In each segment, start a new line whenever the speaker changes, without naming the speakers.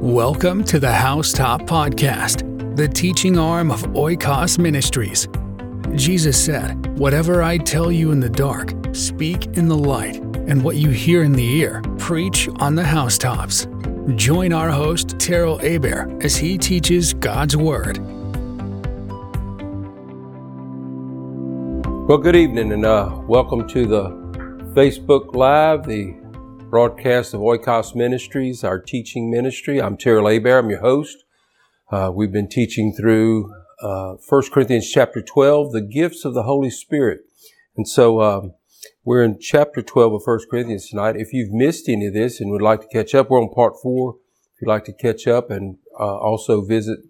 Welcome to the Housetop Podcast, the teaching arm of Oikos Ministries. Jesus said, Whatever I tell you in the dark, speak in the light, and what you hear in the ear, preach on the housetops. Join our host, Terrell Aber, as he teaches God's Word.
Well, good evening, and uh, welcome to the Facebook Live, the broadcast of Oikos Ministries, our teaching ministry. I'm Terrell Aber. I'm your host. Uh, we've been teaching through uh, 1 Corinthians chapter 12, the gifts of the Holy Spirit. And so um, we're in chapter 12 of 1 Corinthians tonight. If you've missed any of this and would like to catch up, we're on part four. If you'd like to catch up and uh, also visit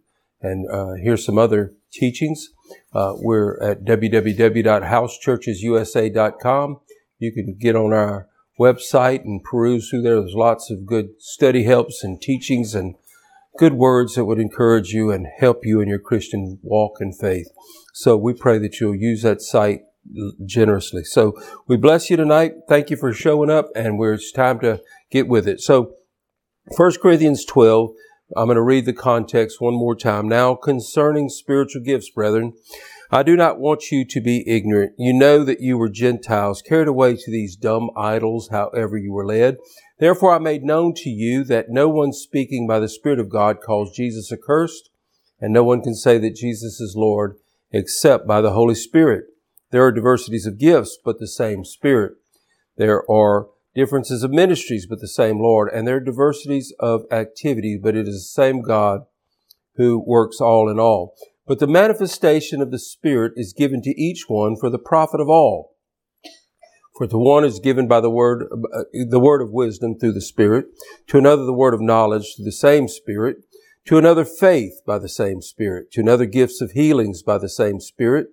and uh, hear some other teachings, uh, we're at www.housechurchesusa.com. You can get on our website and peruse through there. There's lots of good study helps and teachings and good words that would encourage you and help you in your Christian walk and faith. So we pray that you'll use that site generously. So we bless you tonight. Thank you for showing up and we're, it's time to get with it. So 1 Corinthians 12, I'm going to read the context one more time. Now concerning spiritual gifts, brethren, I do not want you to be ignorant. You know that you were Gentiles, carried away to these dumb idols, however you were led. Therefore I made known to you that no one speaking by the Spirit of God calls Jesus accursed, and no one can say that Jesus is Lord except by the Holy Spirit. There are diversities of gifts, but the same Spirit. There are differences of ministries, but the same Lord. And there are diversities of activities, but it is the same God who works all in all. But the manifestation of the Spirit is given to each one for the profit of all. For to one is given by the word, uh, the word of wisdom through the Spirit, to another the word of knowledge through the same Spirit, to another faith by the same Spirit, to another gifts of healings by the same Spirit,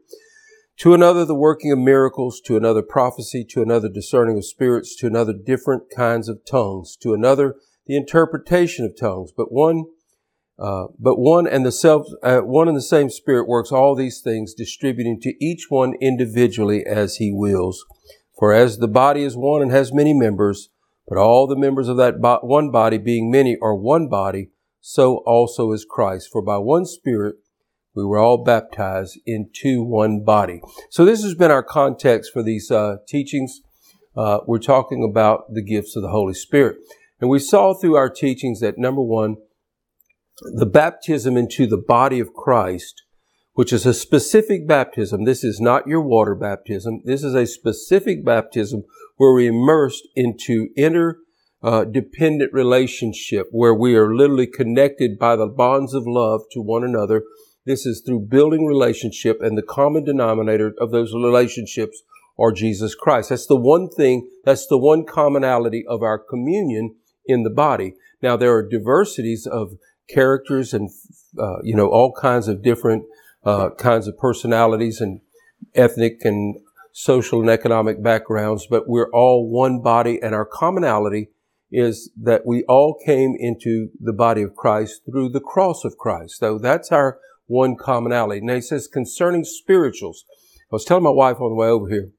to another the working of miracles, to another prophecy, to another discerning of spirits, to another different kinds of tongues, to another the interpretation of tongues. But one uh, but one and the self, uh, one and the same Spirit works all these things, distributing to each one individually as He wills. For as the body is one and has many members, but all the members of that bo- one body, being many, are one body, so also is Christ. For by one Spirit we were all baptized into one body. So this has been our context for these uh, teachings. Uh, we're talking about the gifts of the Holy Spirit, and we saw through our teachings that number one the baptism into the body of Christ, which is a specific baptism. This is not your water baptism. This is a specific baptism where we're immersed into inner uh, dependent relationship where we are literally connected by the bonds of love to one another. This is through building relationship and the common denominator of those relationships are Jesus Christ. That's the one thing, that's the one commonality of our communion in the body. Now there are diversities of characters and, uh, you know, all kinds of different uh, kinds of personalities and ethnic and social and economic backgrounds, but we're all one body and our commonality is that we all came into the body of Christ through the cross of Christ. So that's our one commonality. Now he says concerning spirituals. I was telling my wife on the way over here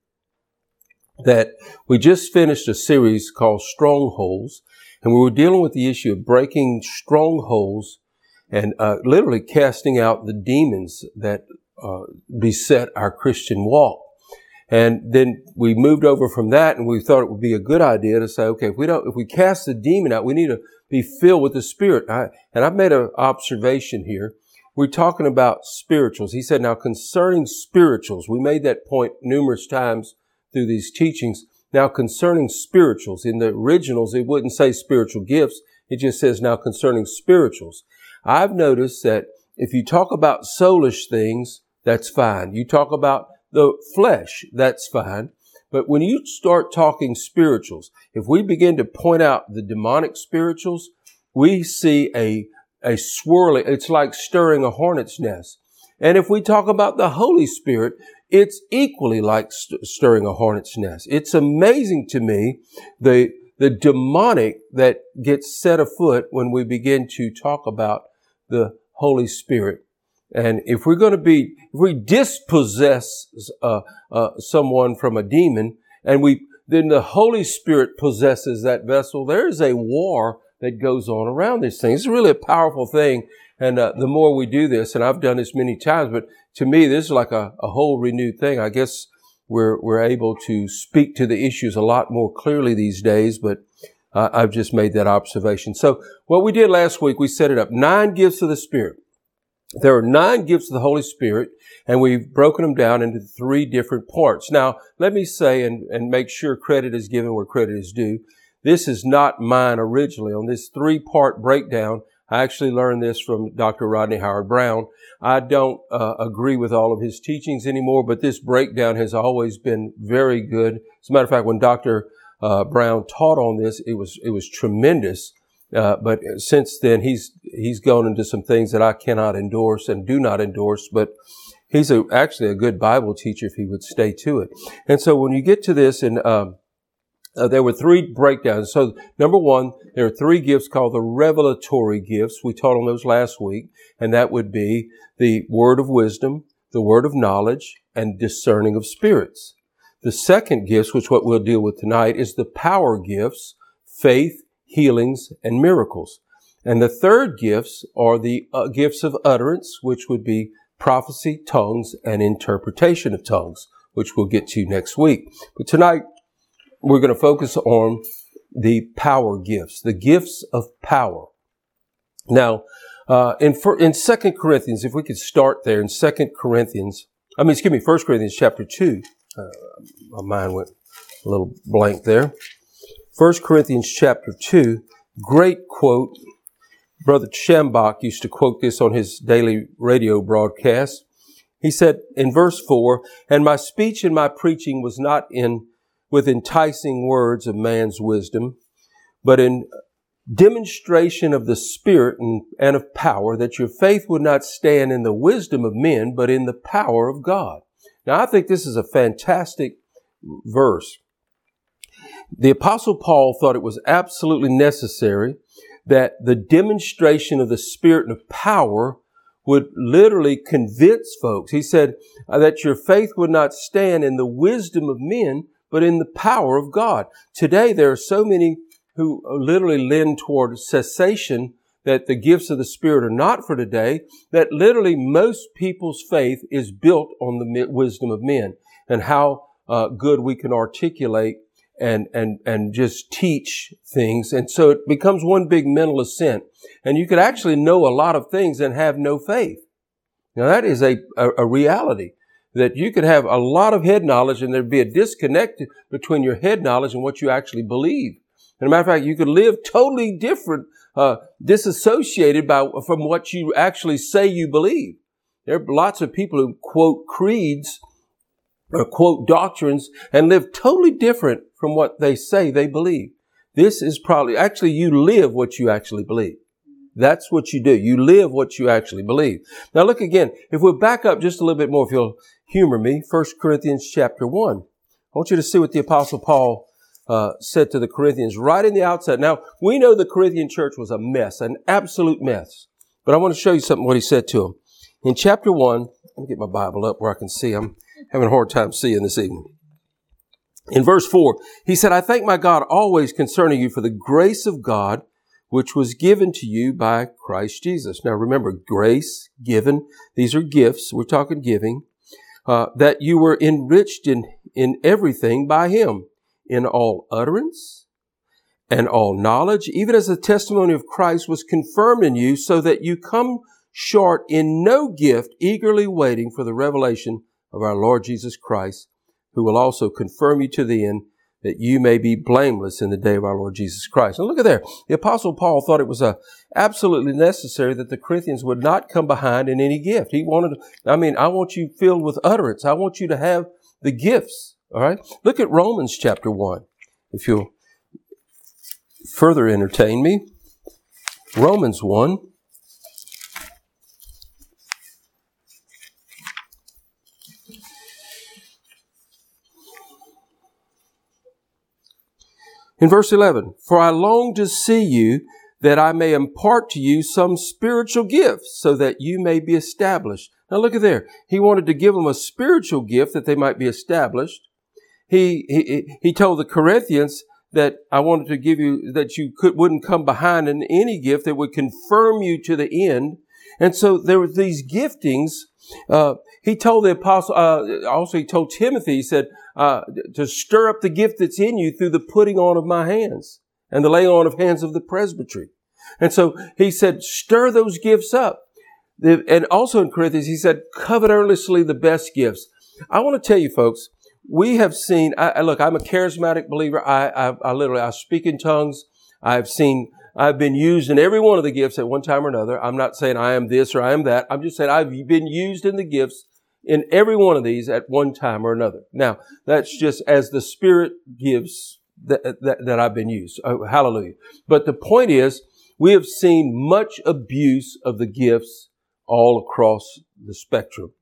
that we just finished a series called Strongholds and we were dealing with the issue of breaking strongholds and uh, literally casting out the demons that uh, beset our Christian walk. And then we moved over from that and we thought it would be a good idea to say, okay, if we don't, if we cast the demon out, we need to be filled with the Spirit. I, and I've made an observation here. We're talking about spirituals. He said, now concerning spirituals, we made that point numerous times through these teachings. Now concerning spirituals, in the originals, it wouldn't say spiritual gifts. It just says now concerning spirituals. I've noticed that if you talk about soulish things, that's fine. You talk about the flesh, that's fine. But when you start talking spirituals, if we begin to point out the demonic spirituals, we see a, a swirling, it's like stirring a hornet's nest. And if we talk about the Holy Spirit, it's equally like st- stirring a hornet's nest. It's amazing to me the, the demonic that gets set afoot when we begin to talk about the Holy Spirit. And if we're going to be, if we dispossess uh, uh, someone from a demon, and we then the Holy Spirit possesses that vessel, there is a war that goes on around these things. It's really a powerful thing. And uh, the more we do this, and I've done this many times, but to me, this is like a, a whole renewed thing. I guess we're, we're able to speak to the issues a lot more clearly these days, but uh, I've just made that observation. So what we did last week, we set it up. Nine gifts of the Spirit. There are nine gifts of the Holy Spirit, and we've broken them down into three different parts. Now, let me say and, and make sure credit is given where credit is due. This is not mine originally. On this three part breakdown, I actually learned this from Dr. Rodney Howard-Browne. I don't uh, agree with all of his teachings anymore, but this breakdown has always been very good. As a matter of fact, when Dr. Uh, Browne taught on this, it was it was tremendous. Uh, but since then, he's he's gone into some things that I cannot endorse and do not endorse. But he's a, actually a good Bible teacher if he would stay to it. And so when you get to this, and um, uh, there were three breakdowns. So number one, there are three gifts called the revelatory gifts. We taught on those last week, and that would be the word of wisdom, the word of knowledge, and discerning of spirits. The second gifts, which what we'll deal with tonight, is the power gifts, faith, healings, and miracles. And the third gifts are the uh, gifts of utterance, which would be prophecy, tongues, and interpretation of tongues, which we'll get to next week. But tonight, we're going to focus on the power gifts, the gifts of power. Now, uh, in in Second Corinthians, if we could start there in Second Corinthians, I mean, excuse me, First Corinthians chapter two. Uh, my mind went a little blank there. First Corinthians chapter 2, great quote. Brother Schambach used to quote this on his daily radio broadcast. He said in verse 4, And my speech and my preaching was not in with enticing words of man's wisdom, but in demonstration of the Spirit and, and of power, that your faith would not stand in the wisdom of men, but in the power of God. Now, I think this is a fantastic verse the apostle Paul thought it was absolutely necessary that the demonstration of the spirit and of power would literally convince folks. He said uh, that your faith would not stand in the wisdom of men, but in the power of God. Today, there are so many who literally lean toward cessation that the gifts of the Spirit are not for today, that literally most people's faith is built on the wisdom of men and how uh, good we can articulate and, and, and just teach things. And so it becomes one big mental assent. And you could actually know a lot of things and have no faith. Now that is a, a, a reality that you could have a lot of head knowledge and there'd be a disconnect between your head knowledge and what you actually believe. As a matter of fact, you could live totally different, uh, disassociated by, from what you actually say you believe. There are lots of people who quote creeds or quote doctrines and live totally different from what they say they believe. This is probably, actually, you live what you actually believe. That's what you do. You live what you actually believe. Now look again. If we back up just a little bit more, if you'll humor me, 1 Corinthians chapter 1. I want you to see what the apostle Paul uh, said to the Corinthians right in the outset. Now, we know the Corinthian church was a mess, an absolute mess. But I want to show you something what he said to them. In chapter 1, let me get my Bible up where I can see. I'm having a hard time seeing this evening. In verse 4, he said, I thank my God always concerning you for the grace of God which was given to you by Christ Jesus. Now remember, grace given, these are gifts, we're talking giving, uh, that you were enriched in, in everything by him, in all utterance and all knowledge, even as the testimony of Christ was confirmed in you, so that you come short in no gift, eagerly waiting for the revelation of our Lord Jesus Christ, who will also confirm you to the end that you may be blameless in the day of our Lord Jesus Christ. And look at there. The apostle Paul thought it was a, absolutely necessary that the Corinthians would not come behind in any gift. He wanted, I mean, I want you filled with utterance. I want you to have the gifts. All right. Look at Romans chapter one. If you'll further entertain me. Romans 1. In verse 11, for I long to see you that I may impart to you some spiritual gifts so that you may be established. Now look at there. He wanted to give them a spiritual gift that they might be established. He, he, he told the Corinthians that I wanted to give you that you could, wouldn't come behind in any gift that would confirm you to the end. And so there were these giftings. Uh, he told the apostle, uh, also he told Timothy, he said, uh, to stir up the gift that's in you through the putting on of my hands and the laying on of hands of the presbytery. And so he said, stir those gifts up. And also in Corinthians, he said, covet earnestly the best gifts. I want to tell you folks, we have seen, I, look, I'm a charismatic believer. I, I, I literally, I speak in tongues. I've seen, I've been used in every one of the gifts at one time or another. I'm not saying I am this or I am that. I'm just saying I've been used in the gifts in every one of these at one time or another. Now, that's just as the Spirit gives that, that, that I've been used. Oh, hallelujah. But the point is, we have seen much abuse of the gifts all across the spectrum.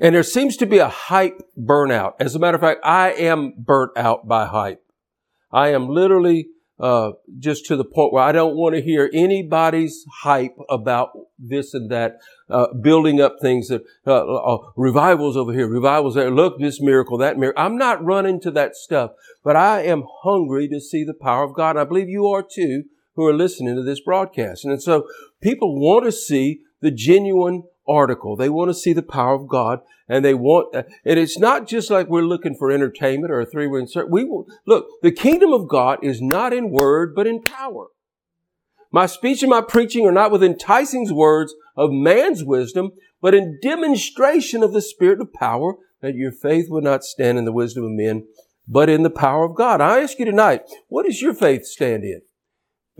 And there seems to be a hype burnout. As a matter of fact, I am burnt out by hype. I am literally uh, just to the point where I don't want to hear anybody's hype about this and that, uh, building up things that uh, uh, revivals over here, revivals there. Look, this miracle, that miracle. I'm not running to that stuff, but I am hungry to see the power of God. And I believe you are too, who are listening to this broadcast. And so people want to see the genuine article. They want to see the power of God and they want, and it's not just like we're looking for entertainment or a three way insert. We will, look, the kingdom of God is not in word, but in power. My speech and my preaching are not with enticing words of man's wisdom, but in demonstration of the spirit of power that your faith would not stand in the wisdom of men, but in the power of God. I ask you tonight, what does your faith stand in?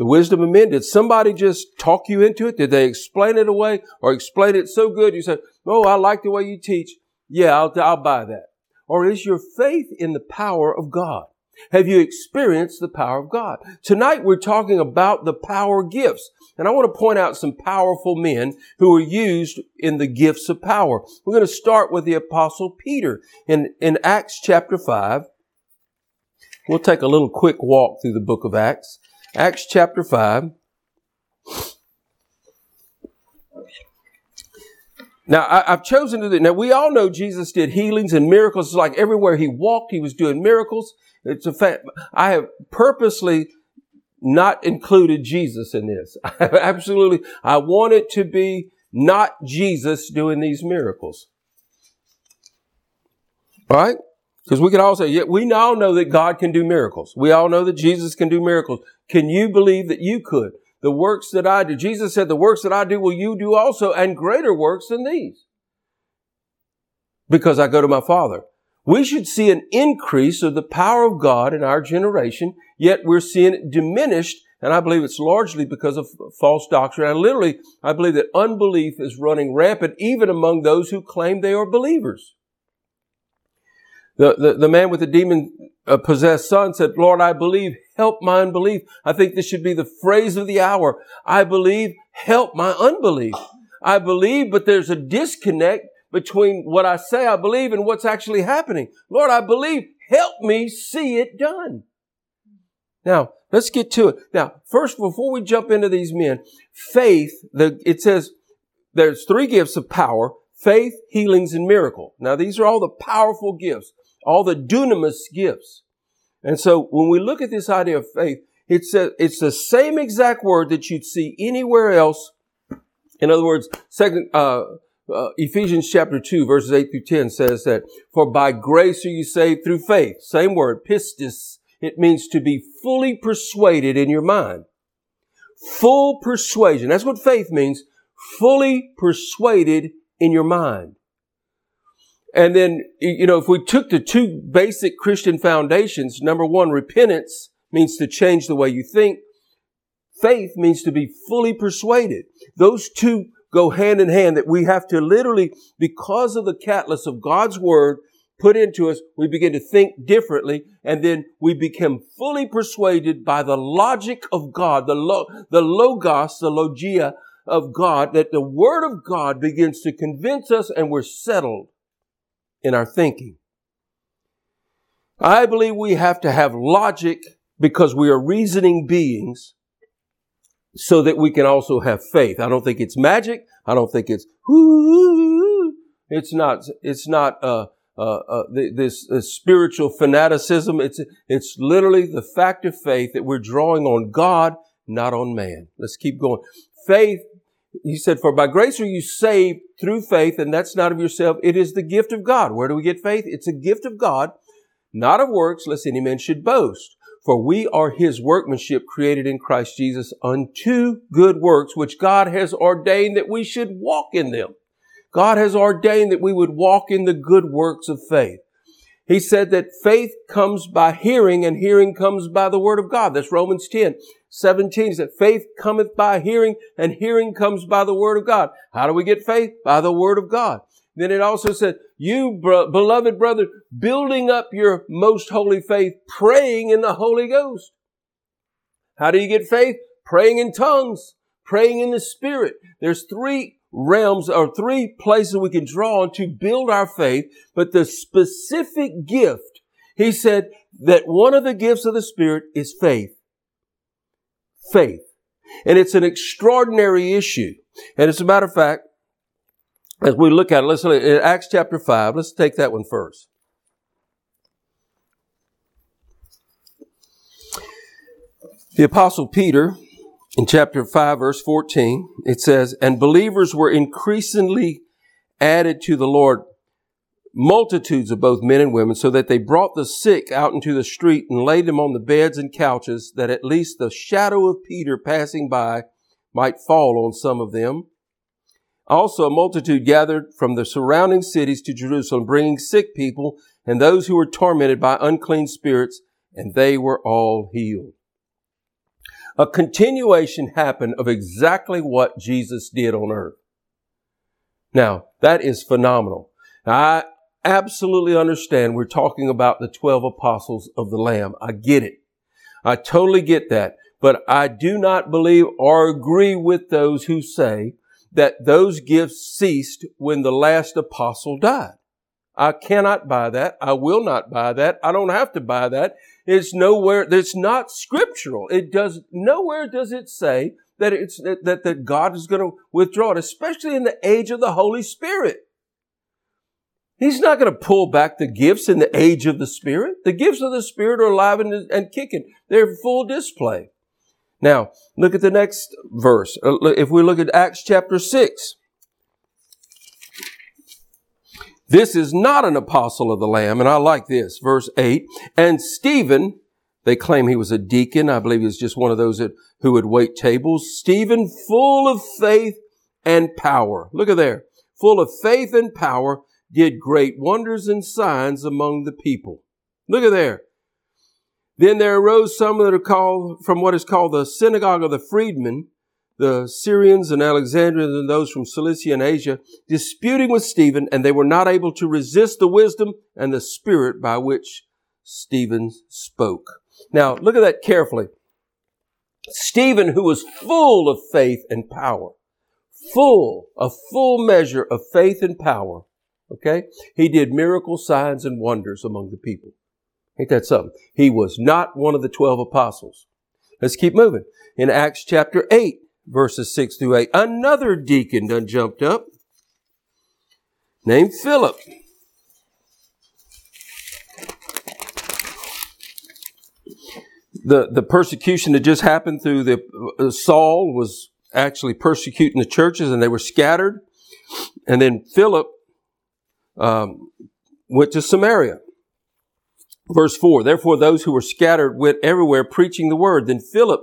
The wisdom of men? Did somebody just talk you into it? Did they explain it away or explain it so good you said, Oh, I like the way you teach. Yeah, I'll, I'll buy that. Or is your faith in the power of God? Have you experienced the power of God? Tonight we're talking about the power gifts. And I want to point out some powerful men who were used in the gifts of power. We're going to start with the apostle Peter in, in Acts chapter 5. We'll take a little quick walk through the book of Acts. Acts chapter 5. Now, I, have chosen to do, now we all know Jesus did healings and miracles. It's like everywhere he walked, he was doing miracles. It's a fact. I have purposely not included Jesus in this. Absolutely. I want it to be not Jesus doing these miracles. All right? Because we can all say, yeah, we all know that God can do miracles. We all know that Jesus can do miracles. Can you believe that you could? The works that I do. Jesus said, the works that I do will you do also, and greater works than these. Because I go to my Father. We should see an increase of the power of God in our generation, yet we're seeing it diminished, and I believe it's largely because of false doctrine. And literally, I believe that unbelief is running rampant even among those who claim they are believers. The, the, the man with the demon uh, possessed son said, Lord, I believe, help my unbelief. I think this should be the phrase of the hour. I believe, help my unbelief. I believe, but there's a disconnect between what I say I believe and what's actually happening. Lord, I believe, help me see it done. Now, let's get to it. Now, first, before we jump into these men, faith, the, it says there's three gifts of power, faith, healings, and miracle. Now, these are all the powerful gifts all the dunamis gifts. And so when we look at this idea of faith, it's a, it's the same exact word that you'd see anywhere else. In other words, second, uh, uh, Ephesians chapter 2 verses 8 through 10 says that, for by grace are you saved through faith. Same word, pistis. It means to be fully persuaded in your mind. Full persuasion. That's what faith means. Fully persuaded in your mind. And then, you know, if we took the two basic Christian foundations, number one, repentance means to change the way you think. Faith means to be fully persuaded. Those two go hand in hand that we have to literally, because of the catalyst of God's word put into us, we begin to think differently and then we become fully persuaded by the logic of God, the, lo- the logos, the logia of God, that the word of God begins to convince us and we're settled in our thinking. I believe we have to have logic because we are reasoning beings so that we can also have faith. I don't think it's magic. I don't think it's, it's not, it's not, uh, uh, uh, this, this spiritual fanaticism. It's, it's literally the fact of faith that we're drawing on God, not on man. Let's keep going. Faith, he said, for by grace are you saved through faith, and that's not of yourself. It is the gift of God. Where do we get faith? It's a gift of God, not of works, lest any man should boast. For we are his workmanship created in Christ Jesus unto good works, which God has ordained that we should walk in them. God has ordained that we would walk in the good works of faith. He said that faith comes by hearing and hearing comes by the word of God. That's Romans 10, 17. He said faith cometh by hearing and hearing comes by the word of God. How do we get faith? By the word of God. Then it also said, you bro- beloved brother, building up your most holy faith, praying in the Holy Ghost. How do you get faith? Praying in tongues, praying in the Spirit. There's three realms or three places we can draw on to build our faith, but the specific gift, he said that one of the gifts of the Spirit is faith. Faith. And it's an extraordinary issue. And as a matter of fact, as we look at it, let's look at Acts chapter 5. Let's take that one first. The apostle Peter in chapter 5 verse 14, it says, and believers were increasingly added to the Lord multitudes of both men and women so that they brought the sick out into the street and laid them on the beds and couches that at least the shadow of Peter passing by might fall on some of them. Also a multitude gathered from the surrounding cities to Jerusalem bringing sick people and those who were tormented by unclean spirits and they were all healed a continuation happened of exactly what Jesus did on earth. Now, that is phenomenal. I absolutely understand we're talking about the 12 apostles of the Lamb. I get it. I totally get that. But I do not believe or agree with those who say that those gifts ceased when the last apostle died. I cannot buy that. I will not buy that. I don't have to buy that. It's nowhere, it's not scriptural. It does, nowhere does it say that it's, that, that God is going to withdraw it, especially in the age of the Holy Spirit. He's not going to pull back the gifts in the age of the Spirit. The gifts of the Spirit are alive and, and kicking. They're full display. Now, look at the next verse. Uh, if we look at Acts chapter 6, This is not an apostle of the Lamb, and I like this. Verse 8. And Stephen, they claim he was a deacon. I believe he was just one of those that, who would wait tables. Stephen, full of faith and power. Look at there. Full of faith and power, did great wonders and signs among the people. Look at there. Then there arose some that are called from what is called the synagogue of the freedmen, the Syrians and Alexandrians and those from Cilicia and Asia disputing with Stephen, and they were not able to resist the wisdom and the spirit by which Stephen spoke. Now, look at that carefully. Stephen, who was full of faith and power, full, a full measure of faith and power, okay? He did miracle signs and wonders among the people. Ain't that something? He was not one of the 12 apostles. Let's keep moving. In Acts chapter 8, verses 6 through 8. Another deacon done jumped up named Philip. The, the persecution that just happened through the uh, Saul was actually persecuting the churches and they were scattered. And then Philip um, went to Samaria. Verse 4 Therefore, those who were scattered went everywhere preaching the word. Then Philip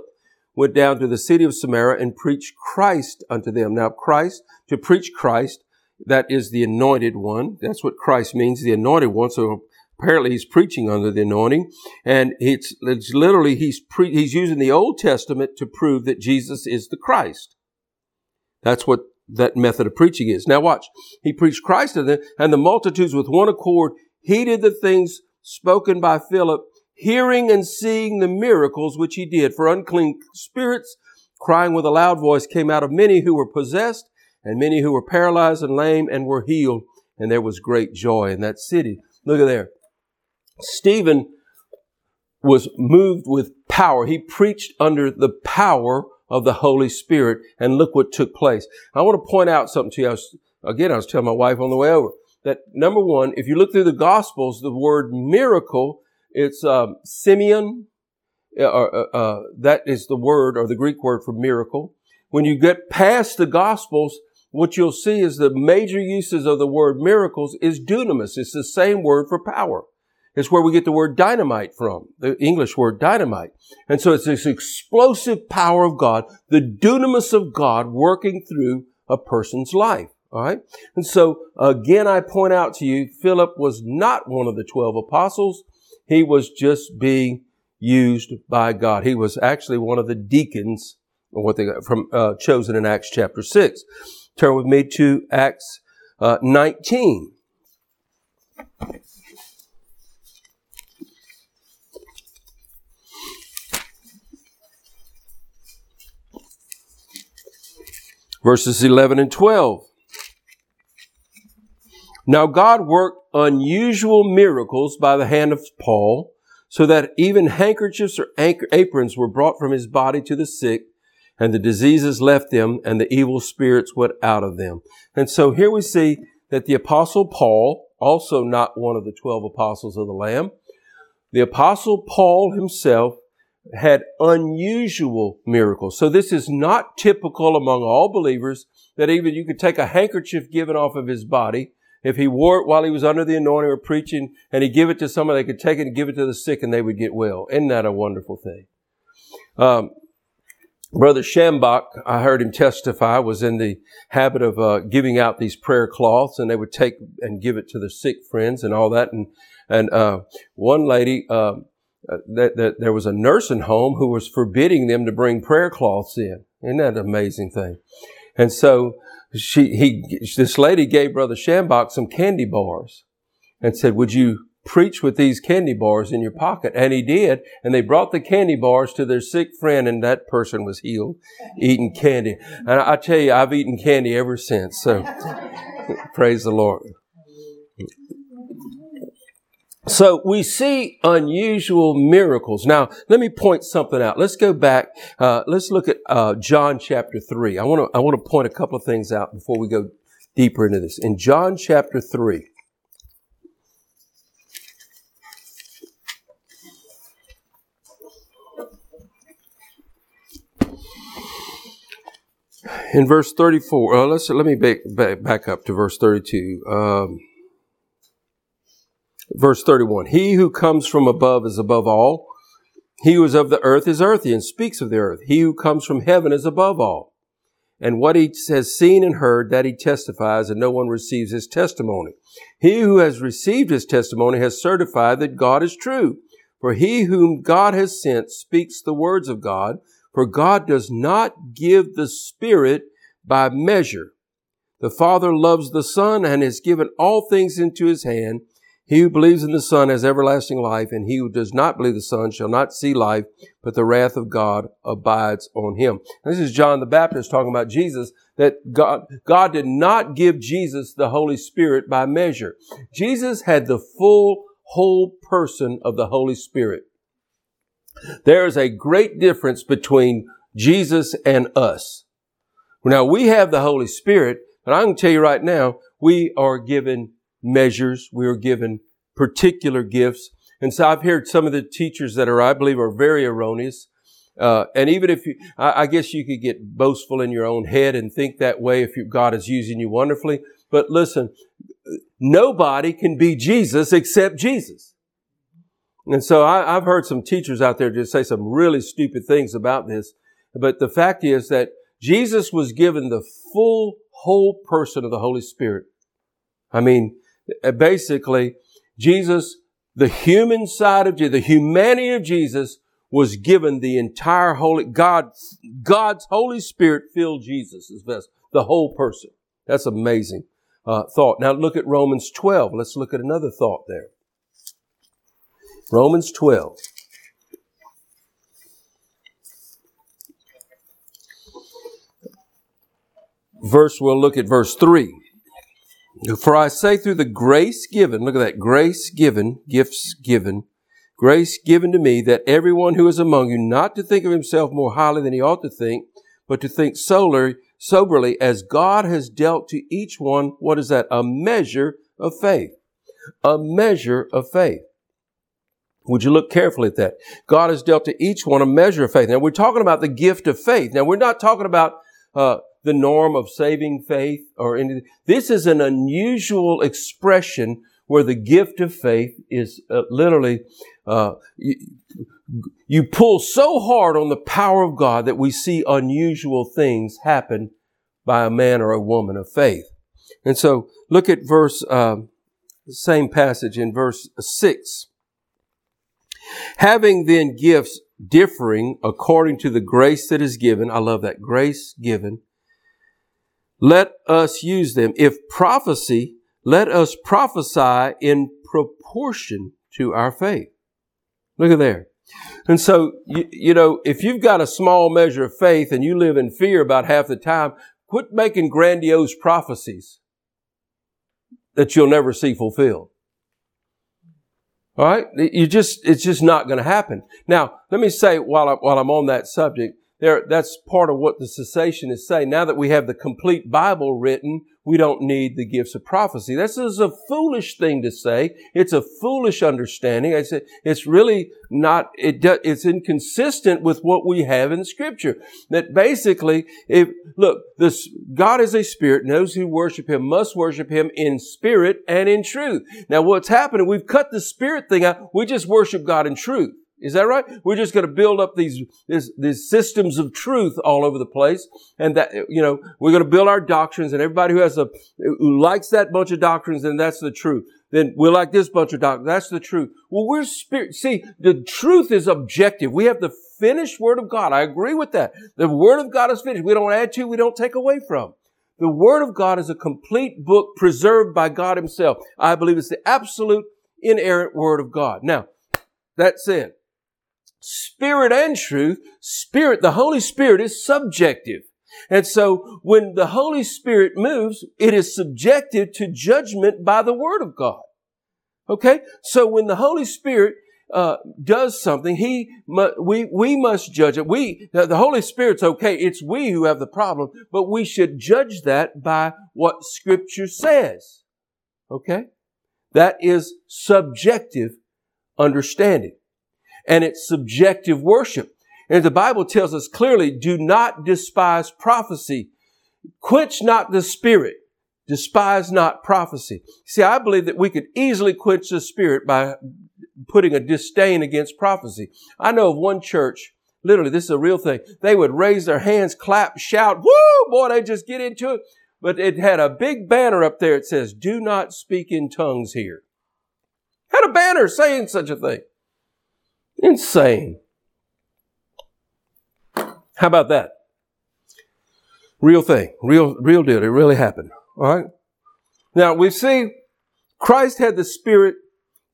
went down to the city of Samaria and preached Christ unto them. Now, Christ, to preach Christ, that is the anointed one. That's what Christ means, the anointed one. So apparently he's preaching under the anointing. And it's, it's literally, he's, pre, he's using the Old Testament to prove that Jesus is the Christ. That's what that method of preaching is. Now watch. He preached Christ to them, and the multitudes with one accord heeded the things spoken by Philip hearing and seeing the miracles which he did. For unclean spirits, crying with a loud voice, came out of many who were possessed, and many who were paralyzed and lame and were healed. And there was great joy in that city. Look at there. Stephen was moved with power. He preached under the power of the Holy Spirit. And look what took place. I want to point out something to you. I was, again, I was telling my wife on the way over. that number one, if you look through the Gospels, the word miracle, it's um, semeion, uh, uh, uh, that is the word or the Greek word for miracle. When you get past the Gospels, what you'll see is the major uses of the word miracles is dunamis. It's the same word for power. It's where we get the word dynamite from, the English word dynamite. And so it's this explosive power of God, the dunamis of God working through a person's life. All right. And so again, I point out to you, Philip was not one of the 12 apostles. He was just being used by God. He was actually one of the deacons, or what they got from, uh, chosen in Acts chapter 6. Turn with me to Acts uh, 19. Verses 11 and 12. Now God worked unusual miracles by the hand of Paul, so that even handkerchiefs or aprons were brought from his body to the sick, and the diseases left them, and the evil spirits went out of them. And so here we see that the apostle Paul, also not one of the twelve apostles of the Lamb, the apostle Paul himself had unusual miracles. So this is not typical among all believers that even you could take a handkerchief given off of his body. If he wore it while he was under the anointing or preaching and he give it to someone, they could take it and give it to the sick and they would get well. Isn't that a wonderful thing? Um, Brother Schambach, I heard him testify, was in the habit of uh, giving out these prayer cloths, and they would take and give it to the sick friends and all that. And and uh, one lady, uh, uh, that, that there was a nursing home who was forbidding them to bring prayer cloths in. Isn't that an amazing thing? And so she, he, this lady gave Brother Schambach some candy bars and said, "Would you preach with these candy bars in your pocket. And he did. And they brought the candy bars to their sick friend and that person was healed eating candy. And I tell you, I've eaten candy ever since. So praise the Lord. So we see unusual miracles. Now, let me point something out. Let's go back. Uh, let's look at uh, John chapter three. I want to I want to point a couple of things out before we go deeper into this. In John chapter three, in verse 34, uh, let's, let me back, back, back, up to verse 32. Um, verse 31. He who comes from above is above all. He who is of the earth is earthy and speaks of the earth. He who comes from heaven is above all. And what he has seen and heard, that he testifies, and no one receives his testimony. He who has received his testimony has certified that God is true. For he whom God has sent speaks the words of God, for God does not give the Spirit by measure. The Father loves the Son and has given all things into his hand. He who believes in the Son has everlasting life, and he who does not believe the Son shall not see life, but the wrath of God abides on him. This is John the Baptist talking about Jesus, that God, God did not give Jesus the Holy Spirit by measure. Jesus had the full, whole person of the Holy Spirit. There is a great difference between Jesus and us. Now we have the Holy Spirit, but I can tell you right now, we are given measures. We are given particular gifts. And so I've heard some of the teachers that are, I believe, are very erroneous. Uh, and even if you, I, I, guess you could get boastful in your own head and think that way if you, God is using you wonderfully. But listen, nobody can be Jesus except Jesus. And so I, have heard some teachers out there just say some really stupid things about this. But the fact is that Jesus was given the full, whole person of the Holy Spirit. I mean, basically, Jesus, the human side of Jesus, the humanity of Jesus was given the entire Holy, God, God's Holy Spirit filled Jesus as best, the whole person. That's amazing uh, thought. Now look at Romans 12. Let's look at another thought there. Romans 12. Verse, we'll look at verse 3. For I say through the grace given, look at that, grace given, gifts given, grace given to me that everyone who is among you not to think of himself more highly than he ought to think, but to think soberly, soberly as God has dealt to each one, what is that? A measure of faith. A measure of faith. Would you look carefully at that? God has dealt to each one a measure of faith. Now we're talking about the gift of faith. Now we're not talking about uh, the norm of saving faith or anything. This is an unusual expression where the gift of faith is uh, literally uh, you, you pull so hard on the power of God that we see unusual things happen by a man or a woman of faith. And so look at verse, uh, same passage in verse six. Having then gifts differing according to the grace that is given. I love that grace given. Let us use them. If prophecy, let us prophesy in proportion to our faith. Look at there. And so, you, you, know, if you've got a small measure of faith and you live in fear about half the time, quit making grandiose prophecies that you'll never see fulfilled. All right? You just, it's just not going to happen. Now, let me say while, I, while I'm on that subject, there, that's part of what the cessationists say. Now that we have the complete Bible written, we don't need the gifts of prophecy. This is a foolish thing to say. It's a foolish understanding. I said it's really not. It do, it's inconsistent with what we have in Scripture. That basically, if look, this God is a spirit. Those who worship Him must worship Him in spirit and in truth. Now, what's happening? We've cut the spirit thing out. We just worship God in truth. Is that right? We're just going to build up these, these, these, systems of truth all over the place. And that, you know, we're going to build our doctrines and everybody who has a, who likes that bunch of doctrines, then that's the truth. Then we like this bunch of doctrines. That's the truth. Well, we're spirit. See, the truth is objective. We have the finished word of God. I agree with that. The word of God is finished. We don't add to, we don't take away from. The word of God is a complete book preserved by God himself. I believe it's the absolute inerrant word of God. Now, that said, Spirit and truth, Spirit, the Holy Spirit is subjective. And so when the Holy Spirit moves, it is subjected to judgment by the Word of God. Okay? So when the Holy Spirit uh, does something, he we we must judge it. We the Holy Spirit's okay. It's we who have the problem, but we should judge that by what Scripture says. Okay, that is subjective understanding and it's subjective worship. And the Bible tells us clearly, do not despise prophecy. Quench not the spirit. Despise not prophecy. See, I believe that we could easily quench the spirit by putting a disdain against prophecy. I know of one church, literally, this is a real thing. They would raise their hands, clap, shout, woo, boy, they just get into it. But it had a big banner up there. It says, do not speak in tongues here. Had a banner saying such a thing. Insane. How about that? Real thing. Real, real deal. It really happened. All right. Now we see Christ had the Spirit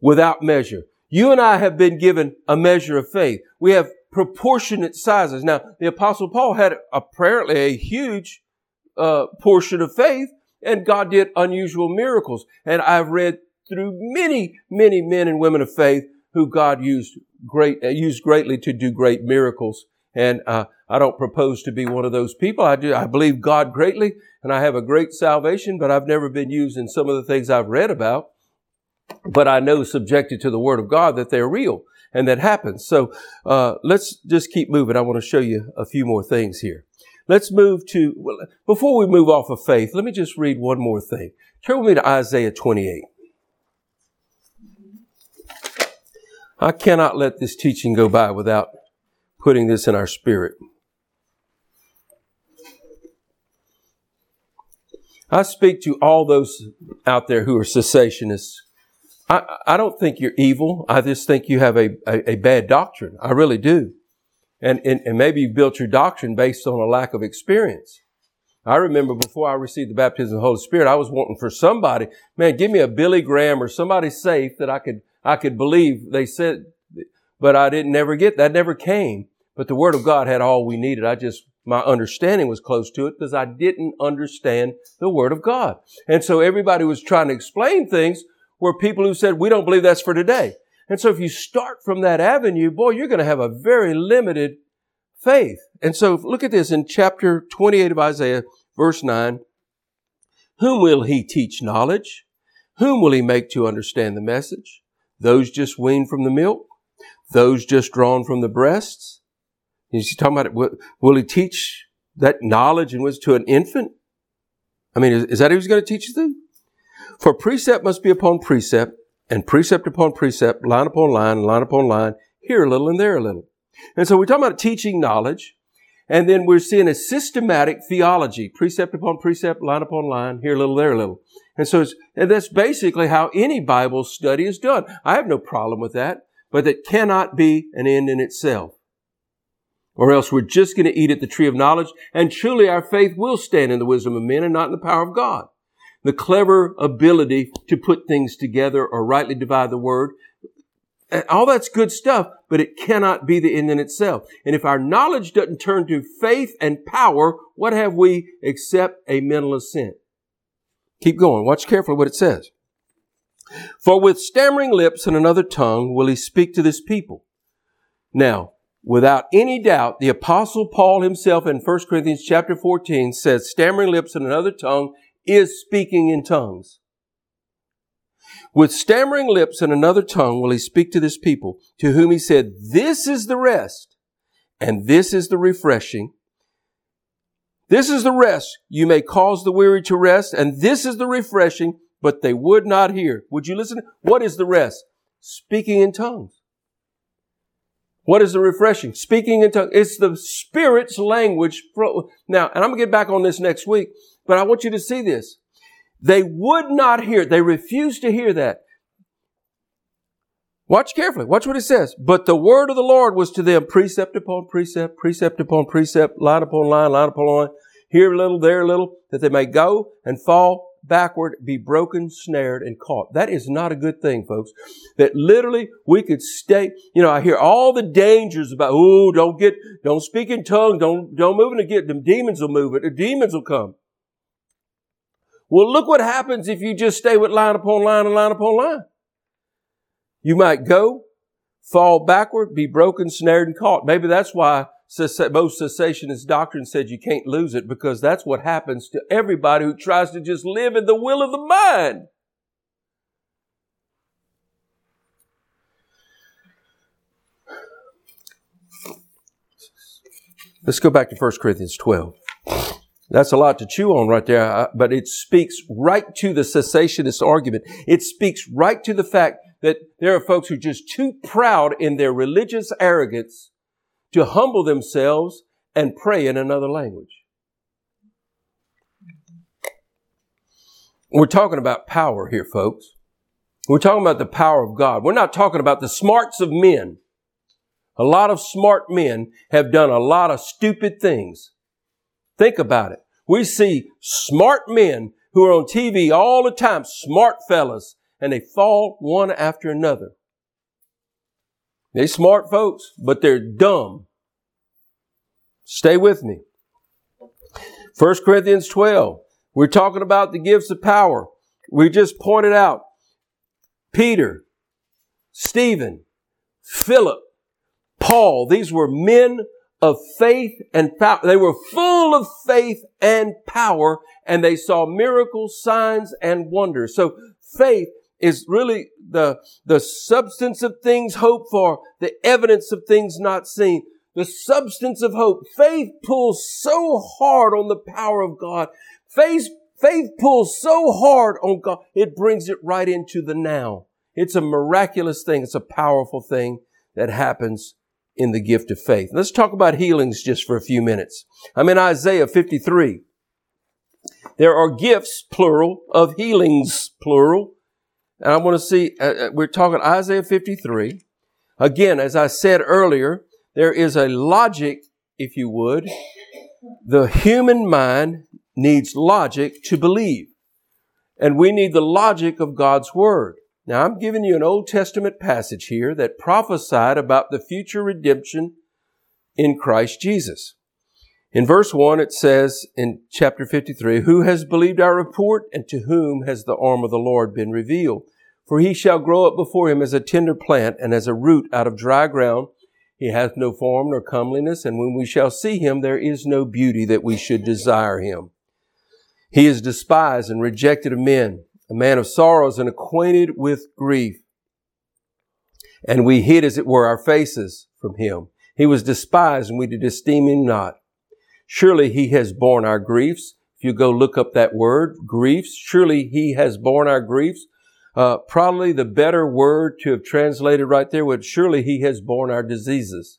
without measure. You and I have been given a measure of faith. We have proportionate sizes. Now, the Apostle Paul had apparently a huge uh, portion of faith, and God did unusual miracles. And I've read through many, many men and women of faith who God used great, uh, used greatly to do great miracles. And uh, I don't propose to be one of those people. I do. I believe God greatly, and I have a great salvation. But I've never been used in some of the things I've read about. But I know, subjected to the Word of God, that they're real and that happens. So uh, let's just keep moving. I want to show you a few more things here. Let's move to well, before we move off of faith. Let me just read one more thing. Turn with me to Isaiah 28. I cannot let this teaching go by without putting this in our spirit. I speak to all those out there who are cessationists. I, I don't think you're evil. I just think you have a, a, a bad doctrine. I really do. And, and, and maybe you built your doctrine based on a lack of experience. I remember before I received the baptism of the Holy Spirit, I was wanting for somebody, man, give me a Billy Graham or somebody safe that I could I could believe they said, but I didn't never get that never came. But the Word of God had all we needed. I just, my understanding was close to it because I didn't understand the Word of God. And so everybody was trying to explain things where people who said, we don't believe that's for today. And so if you start from that avenue, boy, you're going to have a very limited faith. And so look at this in chapter 28 of Isaiah, verse 9. Whom will he teach knowledge? Whom will he make to understand the message? Those just weaned from the milk? Those just drawn from the breasts? He's talking about it. Will he teach that knowledge and wisdom to an infant? I mean, is, is that who he's going to teach it to? For precept must be upon precept, and precept upon precept, line upon line, line upon line, here a little and there a little. And so we're talking about teaching knowledge, and then we're seeing a systematic theology, precept upon precept, line upon line, here a little, there a little. And so and that's basically how any Bible study is done. I have no problem with that, but that cannot be an end in itself. Or else we're just going to eat at the tree of knowledge, and truly our faith will stand in the wisdom of men and not in the power of God. The clever ability to put things together or rightly divide the word, all that's good stuff, but it cannot be the end in itself. And if our knowledge doesn't turn to faith and power, what have we except a mental assent? Keep going. Watch carefully what it says. For with stammering lips and another tongue will he speak to this people. Now, without any doubt, the apostle Paul himself in 1 Corinthians chapter 14 says stammering lips and another tongue is speaking in tongues. With stammering lips and another tongue will he speak to this people, to whom he said, This is the rest, and this is the refreshing. This is the rest. You may cause the weary to rest, and this is the refreshing, but they would not hear. Would you listen? What is the rest? Speaking in tongues. What is the refreshing? Speaking in tongues. It's the Spirit's language. Now, and I'm going to get back on this next week, but I want you to see this. They would not hear. They refused to hear that. Watch carefully. Watch what it says. But the word of the Lord was to them precept upon precept, precept upon precept, line upon line, line upon line, here a little, there a little, that they may go and fall backward, be broken, snared, and caught. That is not a good thing, folks. That literally we could stay, you know, I hear all the dangers about, oh, don't get, don't speak in tongues, don't, don't move in get, the demons will move it, the demons will come. Well, look what happens if you just stay with line upon line and line upon line. You might go, fall backward, be broken, snared, and caught. Maybe that's why most cessationist doctrine said you can't lose it because that's what happens to everybody who tries to just live in the will of the mind. Let's go back to 1 Corinthians 12. That's a lot to chew on right there, uh, but it speaks right to the cessationist argument. It speaks right to the fact that there are folks who are just too proud in their religious arrogance to humble themselves and pray in another language. We're talking about power here, folks. We're talking about the power of God. We're not talking about the smarts of men. A lot of smart men have done a lot of stupid things. Think about it. We see smart men who are on TV all the time, smart fellas, and they fall one after another. They smart folks, but they're dumb. Stay with me. 1 Corinthians 12. We're talking about the gifts of power. We just pointed out Peter, Stephen, Philip, Paul. These were men of faith and power. They were full of faith and power and they saw miracles, signs, and wonders. So faith is really the, the substance of things hoped for, the evidence of things not seen. The substance of hope. Faith pulls so hard on the power of God. Faith, faith pulls so hard on God, it brings it right into the now. It's a miraculous thing. It's a powerful thing that happens in the gift of faith. Let's talk about healings just for a few minutes. I'm in Isaiah 53. There are gifts, plural, of healings, plural. And I want to see, uh, uh, we're talking Isaiah 53. Again, as I said earlier, there is a logic, if you would. The human mind needs logic to believe. And we need the logic of God's Word. Now, I'm giving you an Old Testament passage here that prophesied about the future redemption in Christ Jesus. In verse 1, it says in chapter 53, Who has believed our report, and to whom has the arm of the Lord been revealed? For he shall grow up before him as a tender plant, and as a root out of dry ground. He hath no form nor comeliness, and when we shall see him, there is no beauty that we should desire him. He is despised and rejected of men, a man of sorrows and acquainted with grief. And we hid, as it were, our faces from him. He was despised and we did esteem him not. Surely he has borne our griefs. If you go look up that word, griefs, surely he has borne our griefs. Uh, probably the better word to have translated right there would surely he has borne our diseases.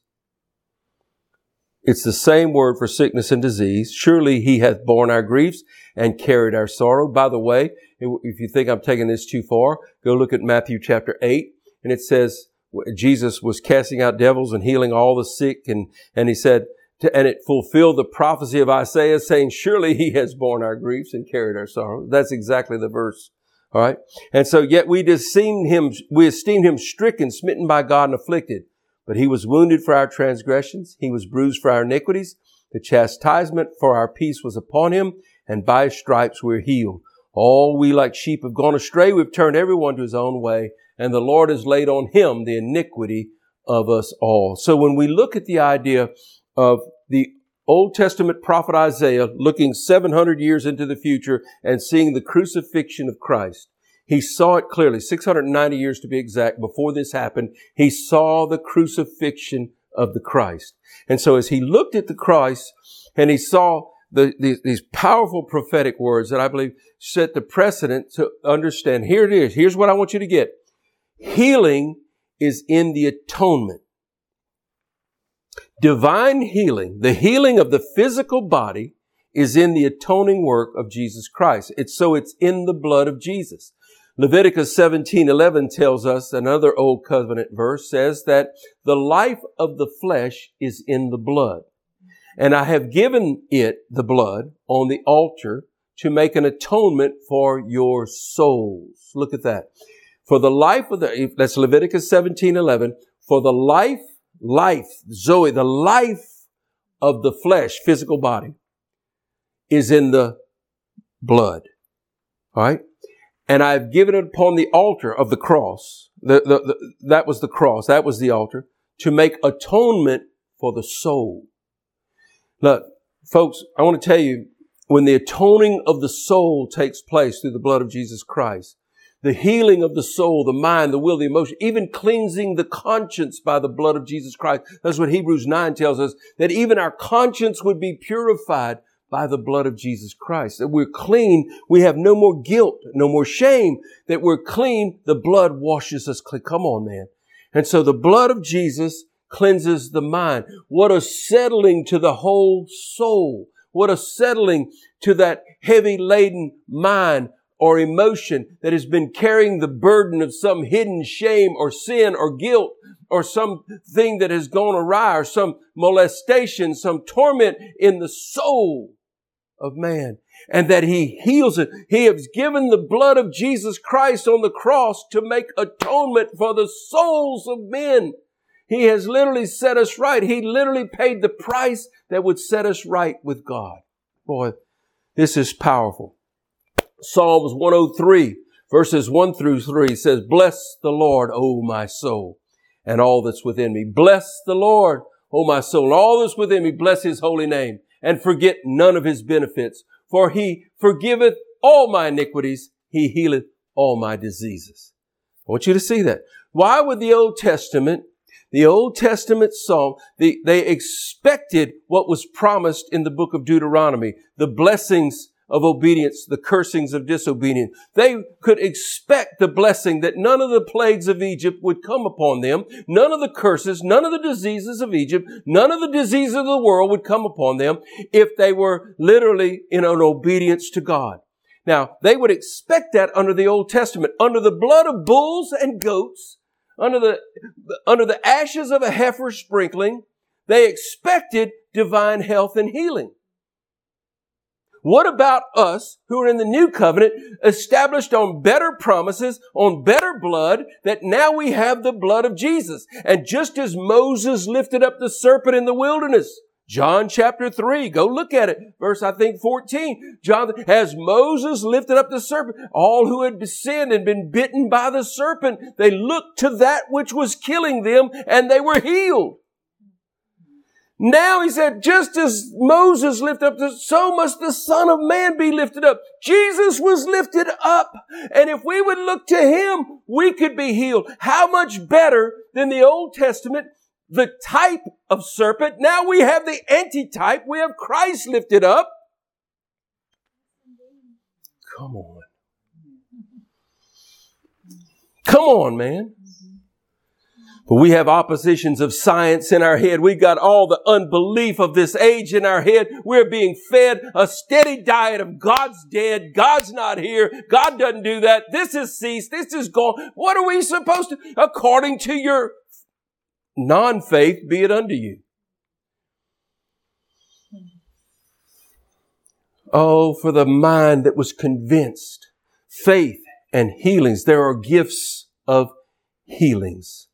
It's the same word for sickness and disease. Surely he hath borne our griefs and carried our sorrow. By the way, if you think I'm taking this too far, go look at Matthew chapter 8 and it says Jesus was casting out devils and healing all the sick and, and he said, and it fulfilled the prophecy of Isaiah saying, surely he has borne our griefs and carried our sorrow. That's exactly the verse. All right. And so yet we esteemed him, we esteemed him stricken, smitten by God and afflicted. But he was wounded for our transgressions. He was bruised for our iniquities. The chastisement for our peace was upon him. And by his stripes we're healed. All we like sheep have gone astray. We've turned everyone to his own way. And the Lord has laid on him the iniquity of us all. So when we look at the idea of the Old Testament prophet Isaiah looking 700 years into the future and seeing the crucifixion of Christ. He saw it clearly, 690 years to be exact, before this happened. He saw the crucifixion of the Christ. And so as he looked at the Christ and he saw the, these, these powerful prophetic words that I believe set the precedent to understand, here it is. Here's what I want you to get. Healing is in the atonement. Divine healing, the healing of the physical body is in the atoning work of Jesus Christ. It's so it's in the blood of Jesus. Leviticus 17:11 tells us another old covenant verse says that the life of the flesh is in the blood. And I have given it the blood on the altar to make an atonement for your souls. Look at that. For the life of the that's Leviticus 17:11 for the life life, Zoe, the life of the flesh, physical body, is in the blood. All right? And I've given it upon the altar of the cross. The, the, the, that was the cross. That was the altar to make atonement for the soul. Look, folks, I want to tell you, when the atoning of the soul takes place through the blood of Jesus Christ, the healing of the soul, the mind, the will, the emotion, even cleansing the conscience by the blood of Jesus Christ. That's what Hebrews 9 tells us, that even our conscience would be purified by the blood of Jesus Christ. That we're clean. We have no more guilt, no more shame. That we're clean. The blood washes us clean. Come on, man. And so the blood of Jesus cleanses the mind. What a settling to the whole soul. What a settling to that heavy laden mind or emotion that has been carrying the burden of some hidden shame or sin or guilt or something that has gone awry or some molestation, some torment in the soul of man and that he heals it. He has given the blood of Jesus Christ on the cross to make atonement for the souls of men. He has literally set us right. He literally paid the price that would set us right with God. Boy, this is powerful. Psalms 103 verses 1 through 3 says, Bless the Lord, O my soul, and all that's within me. Bless the Lord, O my soul, and all that's within me. Bless his holy name, and forget none of his benefits. For he forgiveth all my iniquities. He healeth all my diseases. I want you to see that. Why would the Old Testament, the Old Testament psalm, the, they expected what was promised in the book of Deuteronomy, the blessings of obedience, the cursings of disobedience. They could expect the blessing that none of the plagues of Egypt would come upon them. None of the curses, none of the diseases of Egypt, none of the diseases of the world would come upon them if they were literally in an obedience to God. Now, they would expect that under the Old Testament, under the blood of bulls and goats, under the, under the ashes of a heifer sprinkling, they expected divine health and healing. What about us who are in the new covenant, established on better promises, on better blood, that now we have the blood of Jesus? And just as Moses lifted up the serpent in the wilderness, John chapter 3, go look at it. Verse, I think 14. John, as Moses lifted up the serpent, all who had sinned and been bitten by the serpent, they looked to that which was killing them and they were healed. Now he said, just as Moses lifted up, so must the Son of Man be lifted up. Jesus was lifted up. And if we would look to him, we could be healed. How much better than the Old Testament, the type of serpent? Now we have the antitype. We have Christ lifted up. Come on. Come on, man. But we have oppositions of science in our head. We've got all the unbelief of this age in our head. We're being fed a steady diet of God's dead. God's not here. God doesn't do that. This has ceased. This is gone. What are we supposed to, according to your non-faith, be it unto you? Oh, for the mind that was convinced. Faith and healings. There are gifts of healings.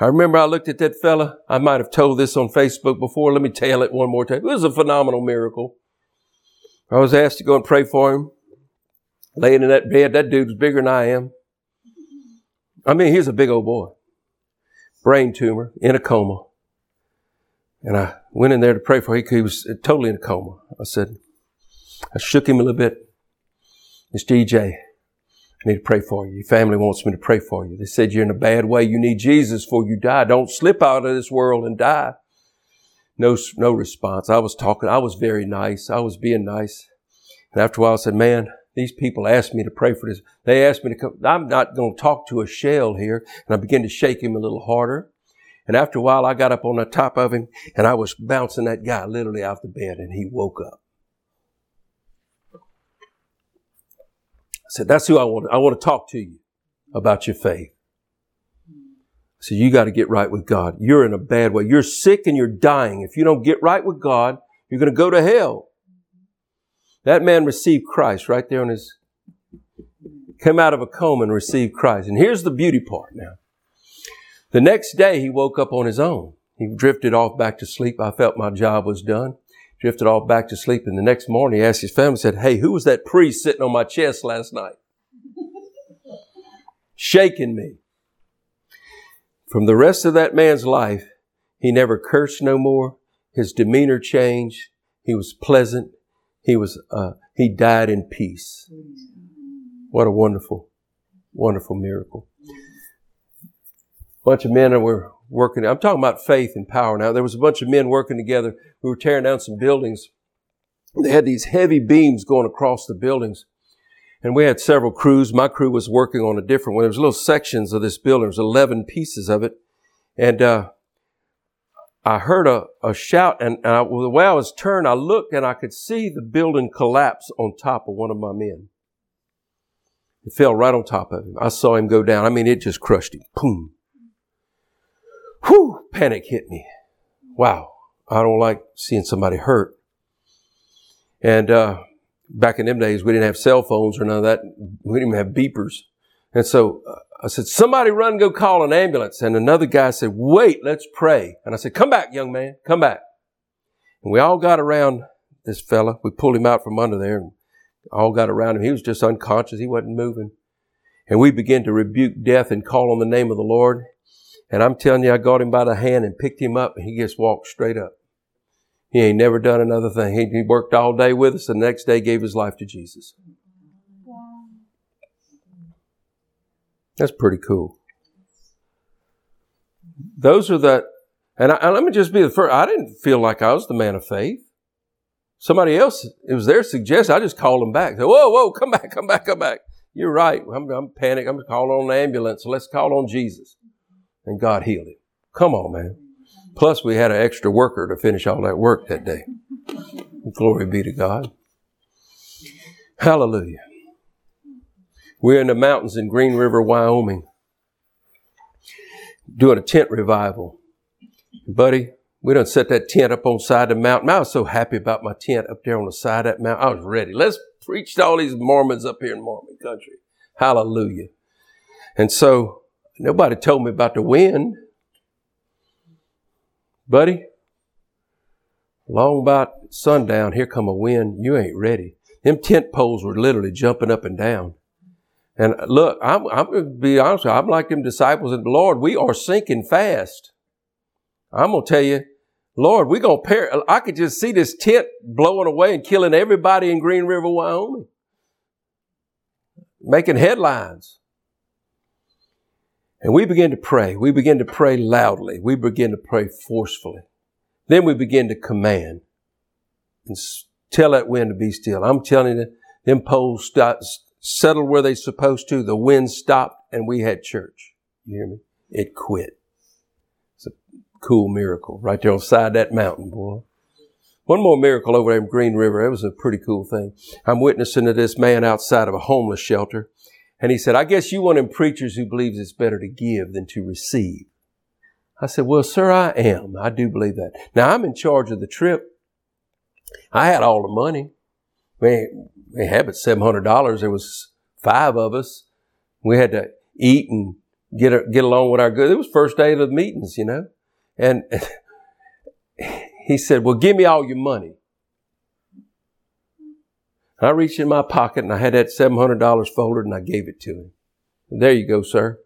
I remember I looked at that fella. I might have told this on Facebook before. Let me tell it one more time. It was a phenomenal miracle. I was asked to go and pray for him. Laying in that bed, that dude was bigger than I am. I mean, he's a big old boy. Brain tumor, in a coma. And I went in there to pray for him. He was totally in a coma. I said, I shook him a little bit. It's EJ, I need to pray for you. Your family wants me to pray for you. They said you're in a bad way. You need Jesus before you die. Don't slip out of this world and die. No, no response. I was talking. I was very nice. I was being nice. And after a while I said, man, these people asked me to pray for this. They asked me to come. I'm not going to talk to a shell here. And I began to shake him a little harder. And after a while I got up on the top of him and I was bouncing that guy literally out the bed and he woke up. Said, that's who I want. I want to talk to you about your faith. So you got to get right with God. You're in a bad way. You're sick and you're dying. If you don't get right with God, you're going to go to hell. That man received Christ right there on his, came out of a coma and received Christ. And here's the beauty part now. The next day he woke up on his own. He drifted off back to sleep. I felt my job was done drifted off back to sleep. And the next morning, he asked his family, said, Hey, who was that priest sitting on my chest last night? Shaking me. From the rest of that man's life, he never cursed no more. His demeanor changed. He was pleasant. He was, uh, he died in peace. What a wonderful, wonderful miracle. A bunch of men were working. I'm talking about faith and power now. There was a bunch of men working together who were tearing down some buildings. They had these heavy beams going across the buildings. And we had several crews. My crew was working on a different one. There was little sections of this building. There was 11 pieces of it. And, uh, I heard a, a shout and, and I, well, the way I was turned, I looked and I could see the building collapse on top of one of my men. It fell right on top of him. I saw him go down. I mean, it just crushed him. Boom. Whew, panic hit me. Wow, I don't like seeing somebody hurt. And uh, back in them days, we didn't have cell phones or none of that. We didn't even have beepers. And so uh, I said, somebody run, go call an ambulance. And another guy said, wait, let's pray. And I said, come back, young man, come back. And we all got around this fella. We pulled him out from under there and all got around him. He was just unconscious. He wasn't moving. And we began to rebuke death and call on the name of the Lord. And I'm telling you, I got him by the hand and picked him up and he just walked straight up. He ain't never done another thing. He, worked all day with us the next day gave his life to Jesus. That's pretty cool. Those are the, and, I, and let me just be the first. I didn't feel like I was the man of faith. Somebody else, it was their suggestion. I just called them back. Said, whoa, whoa, come back, come back, come back. You're right. I'm, I'm panicked. I'm calling on an ambulance. Let's call on Jesus and God healed him. Come on, man. Plus, we had an extra worker to finish all that work that day. Glory be to God. Hallelujah. We're in the mountains in Green River, Wyoming, doing a tent revival. Buddy, we done set that tent up on side of the mountain. I was so happy about my tent up there on the side of that mountain. I was ready. Let's preach to all these Mormons up here in Mormon country. Hallelujah. And so Nobody told me about the wind. Buddy, long about sundown, here come a wind. You ain't ready. Them tent poles were literally jumping up and down. And look, I'm, I'm going to be honest you. I'm like them disciples of the Lord. We are sinking fast. I'm going to tell you, Lord, we're going to perish. I could just see this tent blowing away and killing everybody in Green River, Wyoming. Making headlines. And we begin to pray. We begin to pray loudly. We begin to pray forcefully. Then we begin to command and tell that wind to be still. I'm telling you, them poles stopped, settled where they supposed to. The wind stopped and we had church. You hear me? It quit. It's a cool miracle right there on the side of that mountain, boy. One more miracle over there in Green River. It was a pretty cool thing. I'm witnessing to this man outside of a homeless shelter. And he said, I guess you one of preachers who believes it's better to give than to receive. I said, well, sir, I am. I do believe that. Now I'm in charge of the trip. I had all the money. We, we had but $700. There was five of us. We had to eat and get, get along with our good. It was first day of the meetings, you know. And he said, well, give me all your money. I reached in my pocket and I had that $700 folded and I gave it to him. There you go, sir.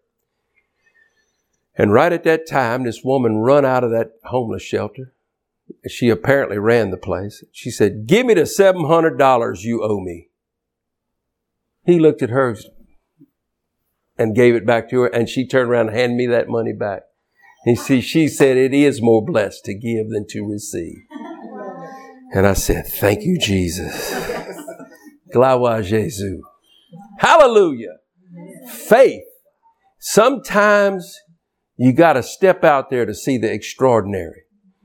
And right at that time, this woman run out of that homeless shelter. She apparently ran the place. She said, give me the $700 you owe me. He looked at her and gave it back to her and she turned around and handed me that money back. And see, she said, it is more blessed to give than to receive. And I said, thank you, Jesus. Gloire. Hallelujah. Faith. Sometimes you got to step out there to see the extraordinary.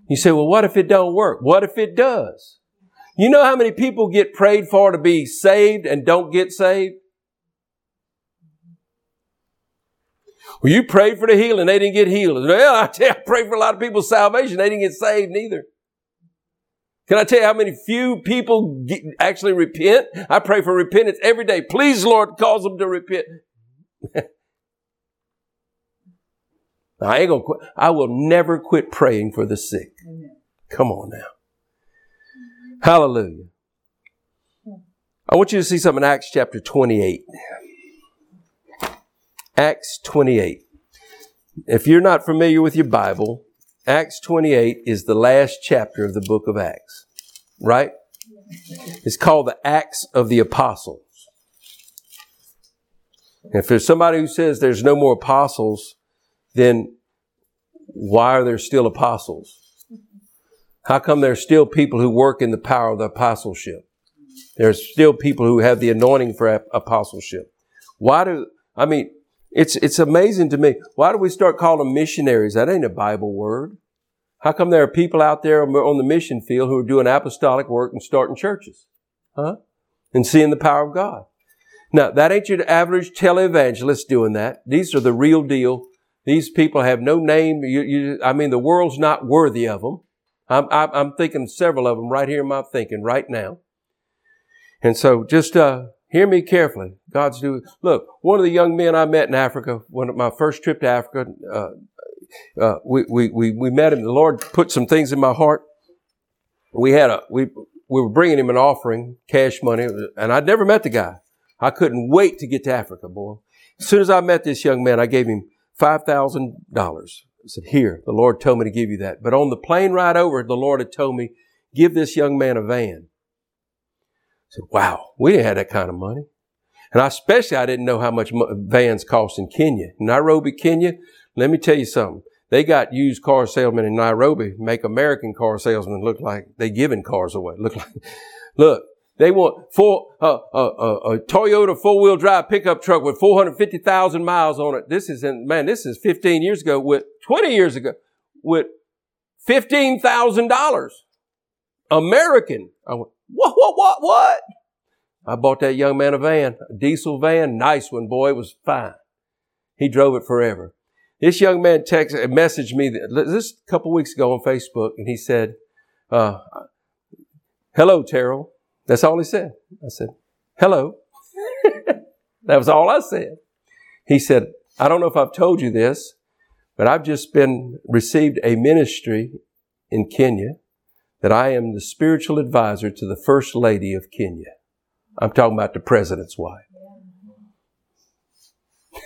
You say, well, what if it don't work? What if it does? You know how many people get prayed for to be saved and don't get saved? Well, you prayed for the healing, they didn't get healed. Well, I tell you, I for a lot of people's salvation, they didn't get saved neither. Can I tell you how many few people get, actually repent? I pray for repentance every day. Please, Lord, cause them to repent. I ain't gonna quit. I will never quit praying for the sick. Amen. Come on now. Hallelujah. I want you to see something in Acts chapter 28. Acts 28. If you're not familiar with your Bible, Acts 28 is the last chapter of the book of Acts, right? It's called the Acts of the Apostles. If there's somebody who says there's no more apostles, then why are there still apostles? How come there's still people who work in the power of the apostleship? There's still people who have the anointing for apostleship. Why do, I mean, it's, it's amazing to me. Why do we start calling them missionaries? That ain't a Bible word. How come there are people out there on the mission field who are doing apostolic work and starting churches? Huh? And seeing the power of God. Now, that ain't your average televangelist doing that. These are the real deal these people have no name. You, you, I mean, the world's not worthy of them. I'm, I'm, thinking several of them right here in my thinking right now. And so just, uh, hear me carefully. God's doing, look, one of the young men I met in Africa, one of my first trip to Africa, uh, uh, we, we, we, we met him. The Lord put some things in my heart. We had a, we, we were bringing him an offering, cash money, and I'd never met the guy. I couldn't wait to get to Africa, boy. As soon as I met this young man, I gave him $5,000. I said, here, the Lord told me to give you that. But on the plane ride over, the Lord had told me, give this young man a van. Said, wow, we didn't have that kind of money. And I especially, I didn't know how much vans cost in Kenya. Nairobi, Kenya, let me tell you something. They got used car salesmen in Nairobi make American car salesmen look like they giving cars away. Look like, look, they want four, uh, uh, uh, a Toyota four wheel drive pickup truck with 450,000 miles on it. This is in, man, this is 15 years ago with 20 years ago with $15,000. American. I went, what, what, what, what? I bought that young man a van, a diesel van, nice one, boy. It was fine. He drove it forever. This young man texted, messaged me this a couple weeks ago on Facebook, and he said, uh, "Hello, Terrell. That's all he said. I said, hello. that was all I said. He said, I don't know if I've told you this, but I've just been received a ministry in Kenya that I am the spiritual advisor to the first lady of Kenya. I'm talking about the president's wife.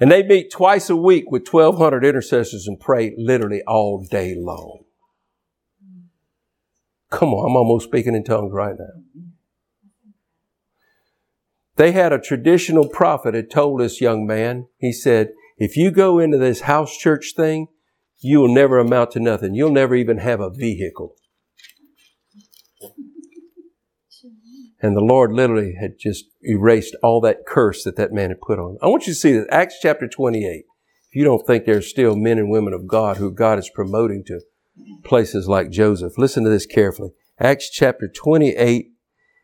and they meet twice a week with 1,200 intercessors and pray literally all day long. Come on, I'm almost speaking in tongues right now. They had a traditional prophet had told this young man, he said, if you go into this house church thing, you will never amount to nothing. You'll never even have a vehicle. And the Lord literally had just erased all that curse that that man had put on. I want you to see this. Acts chapter 28. If you don't think there's still men and women of God who God is promoting to places like Joseph, listen to this carefully. Acts chapter 28.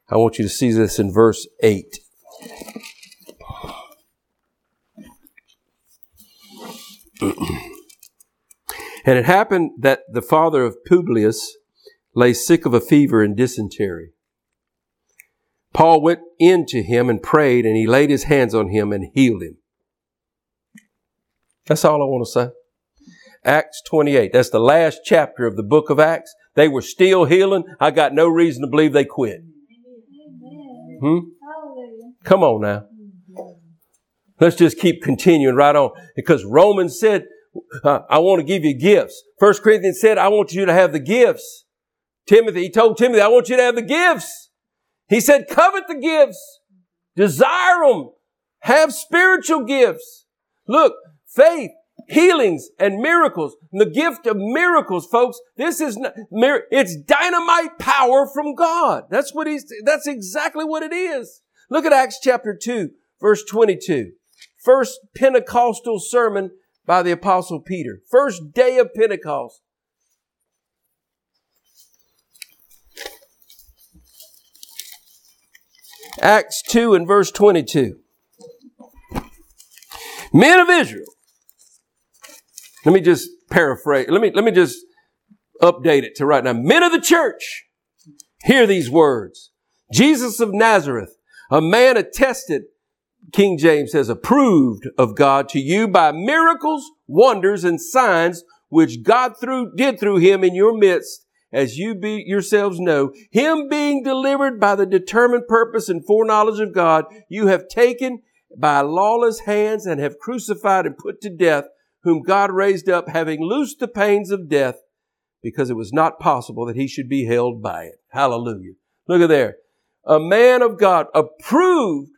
I want you to see this in verse 8. and it happened that the father of Publius lay sick of a fever and dysentery. Paul went in to him and prayed, and he laid his hands on him and healed him. That's all I want to say. Acts 28. That's the last chapter of the book of Acts. They were still healing. I got no reason to believe they quit. Hmm? Come on now. Let's just keep continuing right on. Because Romans said, uh, I want to give you gifts. First Corinthians said, I want you to have the gifts. Timothy, he told Timothy, I want you to have the gifts. He said, covet the gifts, desire them, have spiritual gifts. Look, faith, healings, and miracles. the gift of miracles, folks, this is, not, it's dynamite power from God. That's what he's, that's exactly what it is. Look at Acts chapter 2, verse 22. First Pentecostal sermon by the apostle Peter. First day of Pentecost. Acts 2 and verse 22. Men of Israel. Let me just paraphrase. Let me, let me just update it to right now. Men of the church, hear these words. Jesus of Nazareth, a man attested, King James says, approved of God to you by miracles, wonders, and signs which God through, did through him in your midst as you be yourselves know, him being delivered by the determined purpose and foreknowledge of God, you have taken by lawless hands and have crucified and put to death, whom God raised up, having loosed the pains of death, because it was not possible that he should be held by it. Hallelujah. Look at there. A man of God approved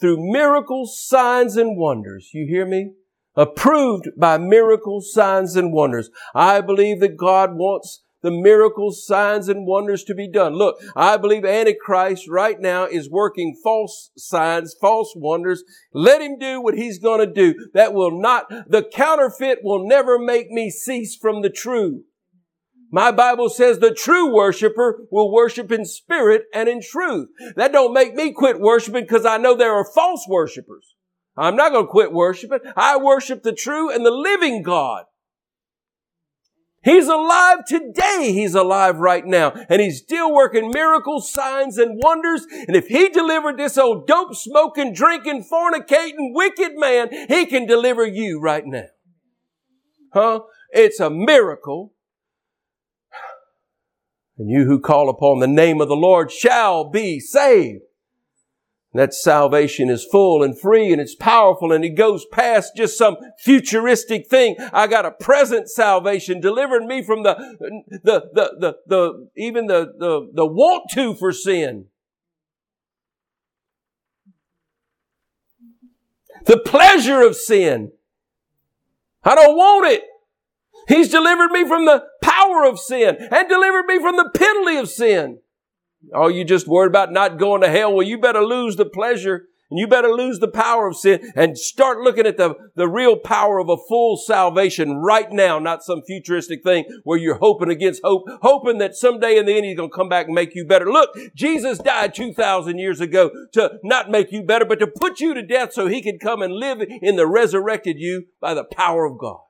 through miracles, signs, and wonders. You hear me? Approved by miracles, signs, and wonders. I believe that God wants the miracles, signs, and wonders to be done. Look, I believe Antichrist right now is working false signs, false wonders. Let him do what he's to do. That will not, the counterfeit will never make me cease from the true. My Bible says the true worshiper will worship in spirit and in truth. That don't make me quit worshiping because I know there are false worshipers. I'm not going to quit worshiping. I worship the true and the living God. He's alive today. He's alive right now. And he's still working miracles, signs, and wonders. And if he delivered this old dope smoking, drinking, fornicating, wicked man, he can deliver you right now. Huh? It's a miracle. And you who call upon the name of the Lord shall be saved. That salvation is full and free and it's powerful and it goes past just some futuristic thing. I got a present salvation delivering me from the, the, the, the, the even the, the, the want to for sin. The pleasure of sin. I don't want it. He's delivered me from the power of sin and delivered me from the penalty of sin. Oh, you just worried about not going to hell? Well, you better lose the pleasure and you better lose the power of sin and start looking at the, the real power of a full salvation right now, not some futuristic thing where you're hoping against hope, hoping that someday in the end he's going to come back and make you better. Look, Jesus died 2,000 years ago to not make you better, but to put you to death so he could come and live in the resurrected you by the power of God.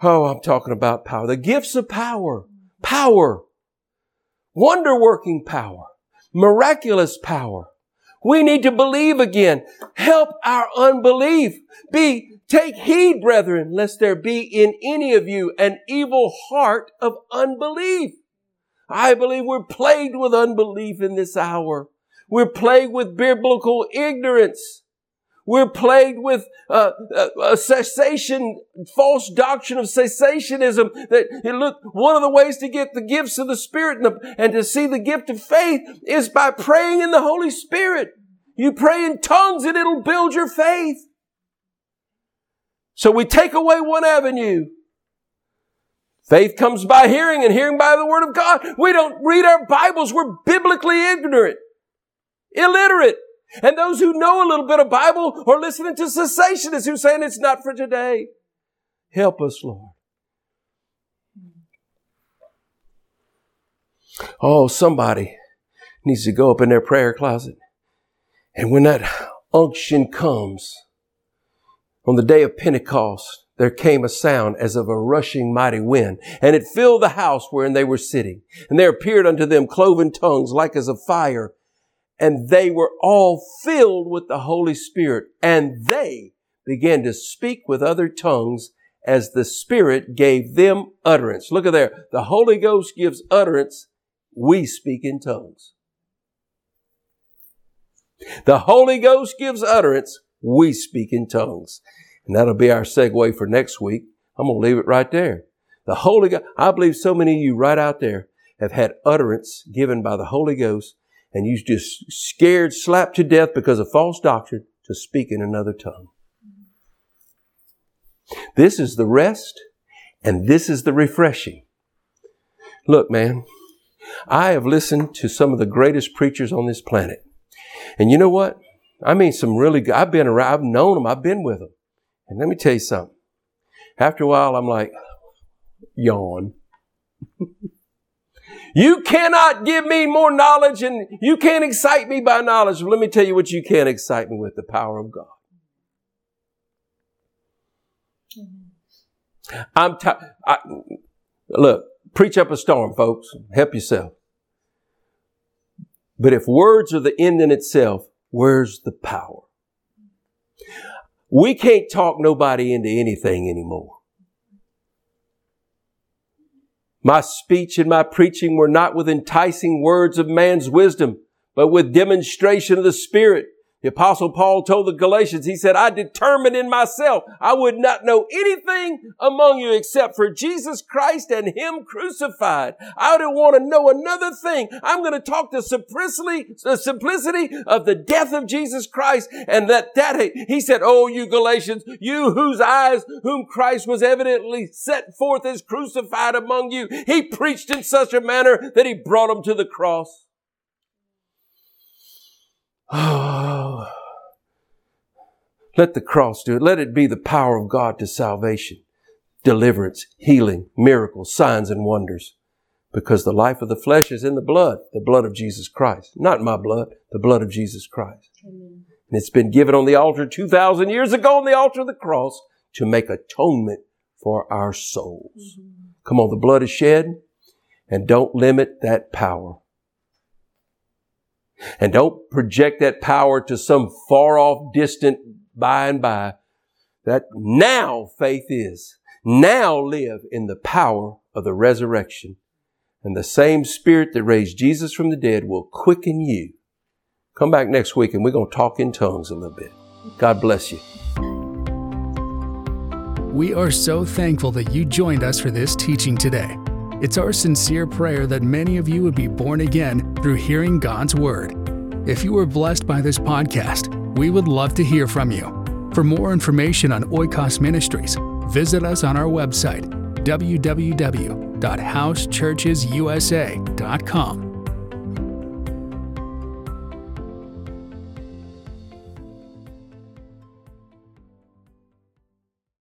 Oh, I'm talking about power. The gifts of power. Power wonder working power, miraculous power. We need to believe again. Help our unbelief. Be, take heed, brethren, lest there be in any of you an evil heart of unbelief. I believe we're plagued with unbelief in this hour. We're plagued with biblical ignorance. We're plagued with uh, a, a, cessation, false doctrine of cessationism. That look, one of the ways to get the gifts of the Spirit and, the, and to see the gift of faith is by praying in the Holy Spirit. You pray in tongues and it'll build your faith. So we take away one avenue. Faith comes by hearing and hearing by the Word of God. We don't read our Bibles. We're biblically ignorant, illiterate. And those who know a little bit of Bible are listening to cessationists who are saying it's not for today. Help us, Lord. Oh, somebody needs to go up in their prayer closet. And when that unction comes on the day of Pentecost, there came a sound as of a rushing mighty wind, and it filled the house wherein they were sitting. And there appeared unto them cloven tongues like as of fire, and they were all filled with the Holy Spirit, and they began to speak with other tongues as the Spirit gave them utterance. Look at there. The Holy Ghost gives utterance. We speak in tongues. The Holy Ghost gives utterance. We speak in tongues. And that'll be our segue for next week. I'm going to leave it right there. The Holy Ghost, I believe so many of you right out there have had utterance given by the Holy Ghost and you just scared, slapped to death because of false doctrine to speak in another tongue. This is the rest and this is the refreshing. Look, man, I have listened to some of the greatest preachers on this planet. And you know what? I mean, some really good, I've been around, I've known them, I've been with them. And let me tell you something. After a while, I'm like, yawn. you cannot give me more knowledge and you can't excite me by knowledge. Let me tell you what you can excite me with the power of God. I'm tired. Look, preach up a storm, folks. Help yourself. But if words are the end in itself, where's the power? We can't talk nobody into anything anymore. My speech and my preaching were not with enticing words of man's wisdom, but with demonstration of the Spirit the apostle Paul told the Galatians, he said, I determined in myself I would not know anything among you except for Jesus Christ and Him crucified. I don't want to know another thing. I'm going to talk the simplicity, the simplicity of the death of Jesus Christ and that, that, he said, Oh, you Galatians, you whose eyes, whom Christ was evidently set forth as crucified among you. He preached in such a manner that he brought them to the cross. Oh, let the cross do it. Let it be the power of God to salvation, deliverance, healing, miracles, signs, and wonders. Because the life of the flesh is in the blood, the blood of Jesus Christ. Not my blood, the blood of Jesus Christ. Amen. And it's been given on the altar 2,000 years ago on the altar of the cross to make atonement for our souls. Mm-hmm. Come on, the blood is shed and don't limit that power. And don't project that power to some far off distant by and by. That now faith is. Now live in the power of the resurrection. And the same spirit that raised Jesus from the dead will quicken you. Come back next week and we're going to talk in tongues a little bit. God bless you.
We are so thankful that you joined us for this teaching today. It's our sincere prayer that many of you would be born again through hearing God's Word. If you were blessed by this podcast, we would love to hear from you. For more information on Oikos Ministries, visit us on our website, www.housechurchesusa.com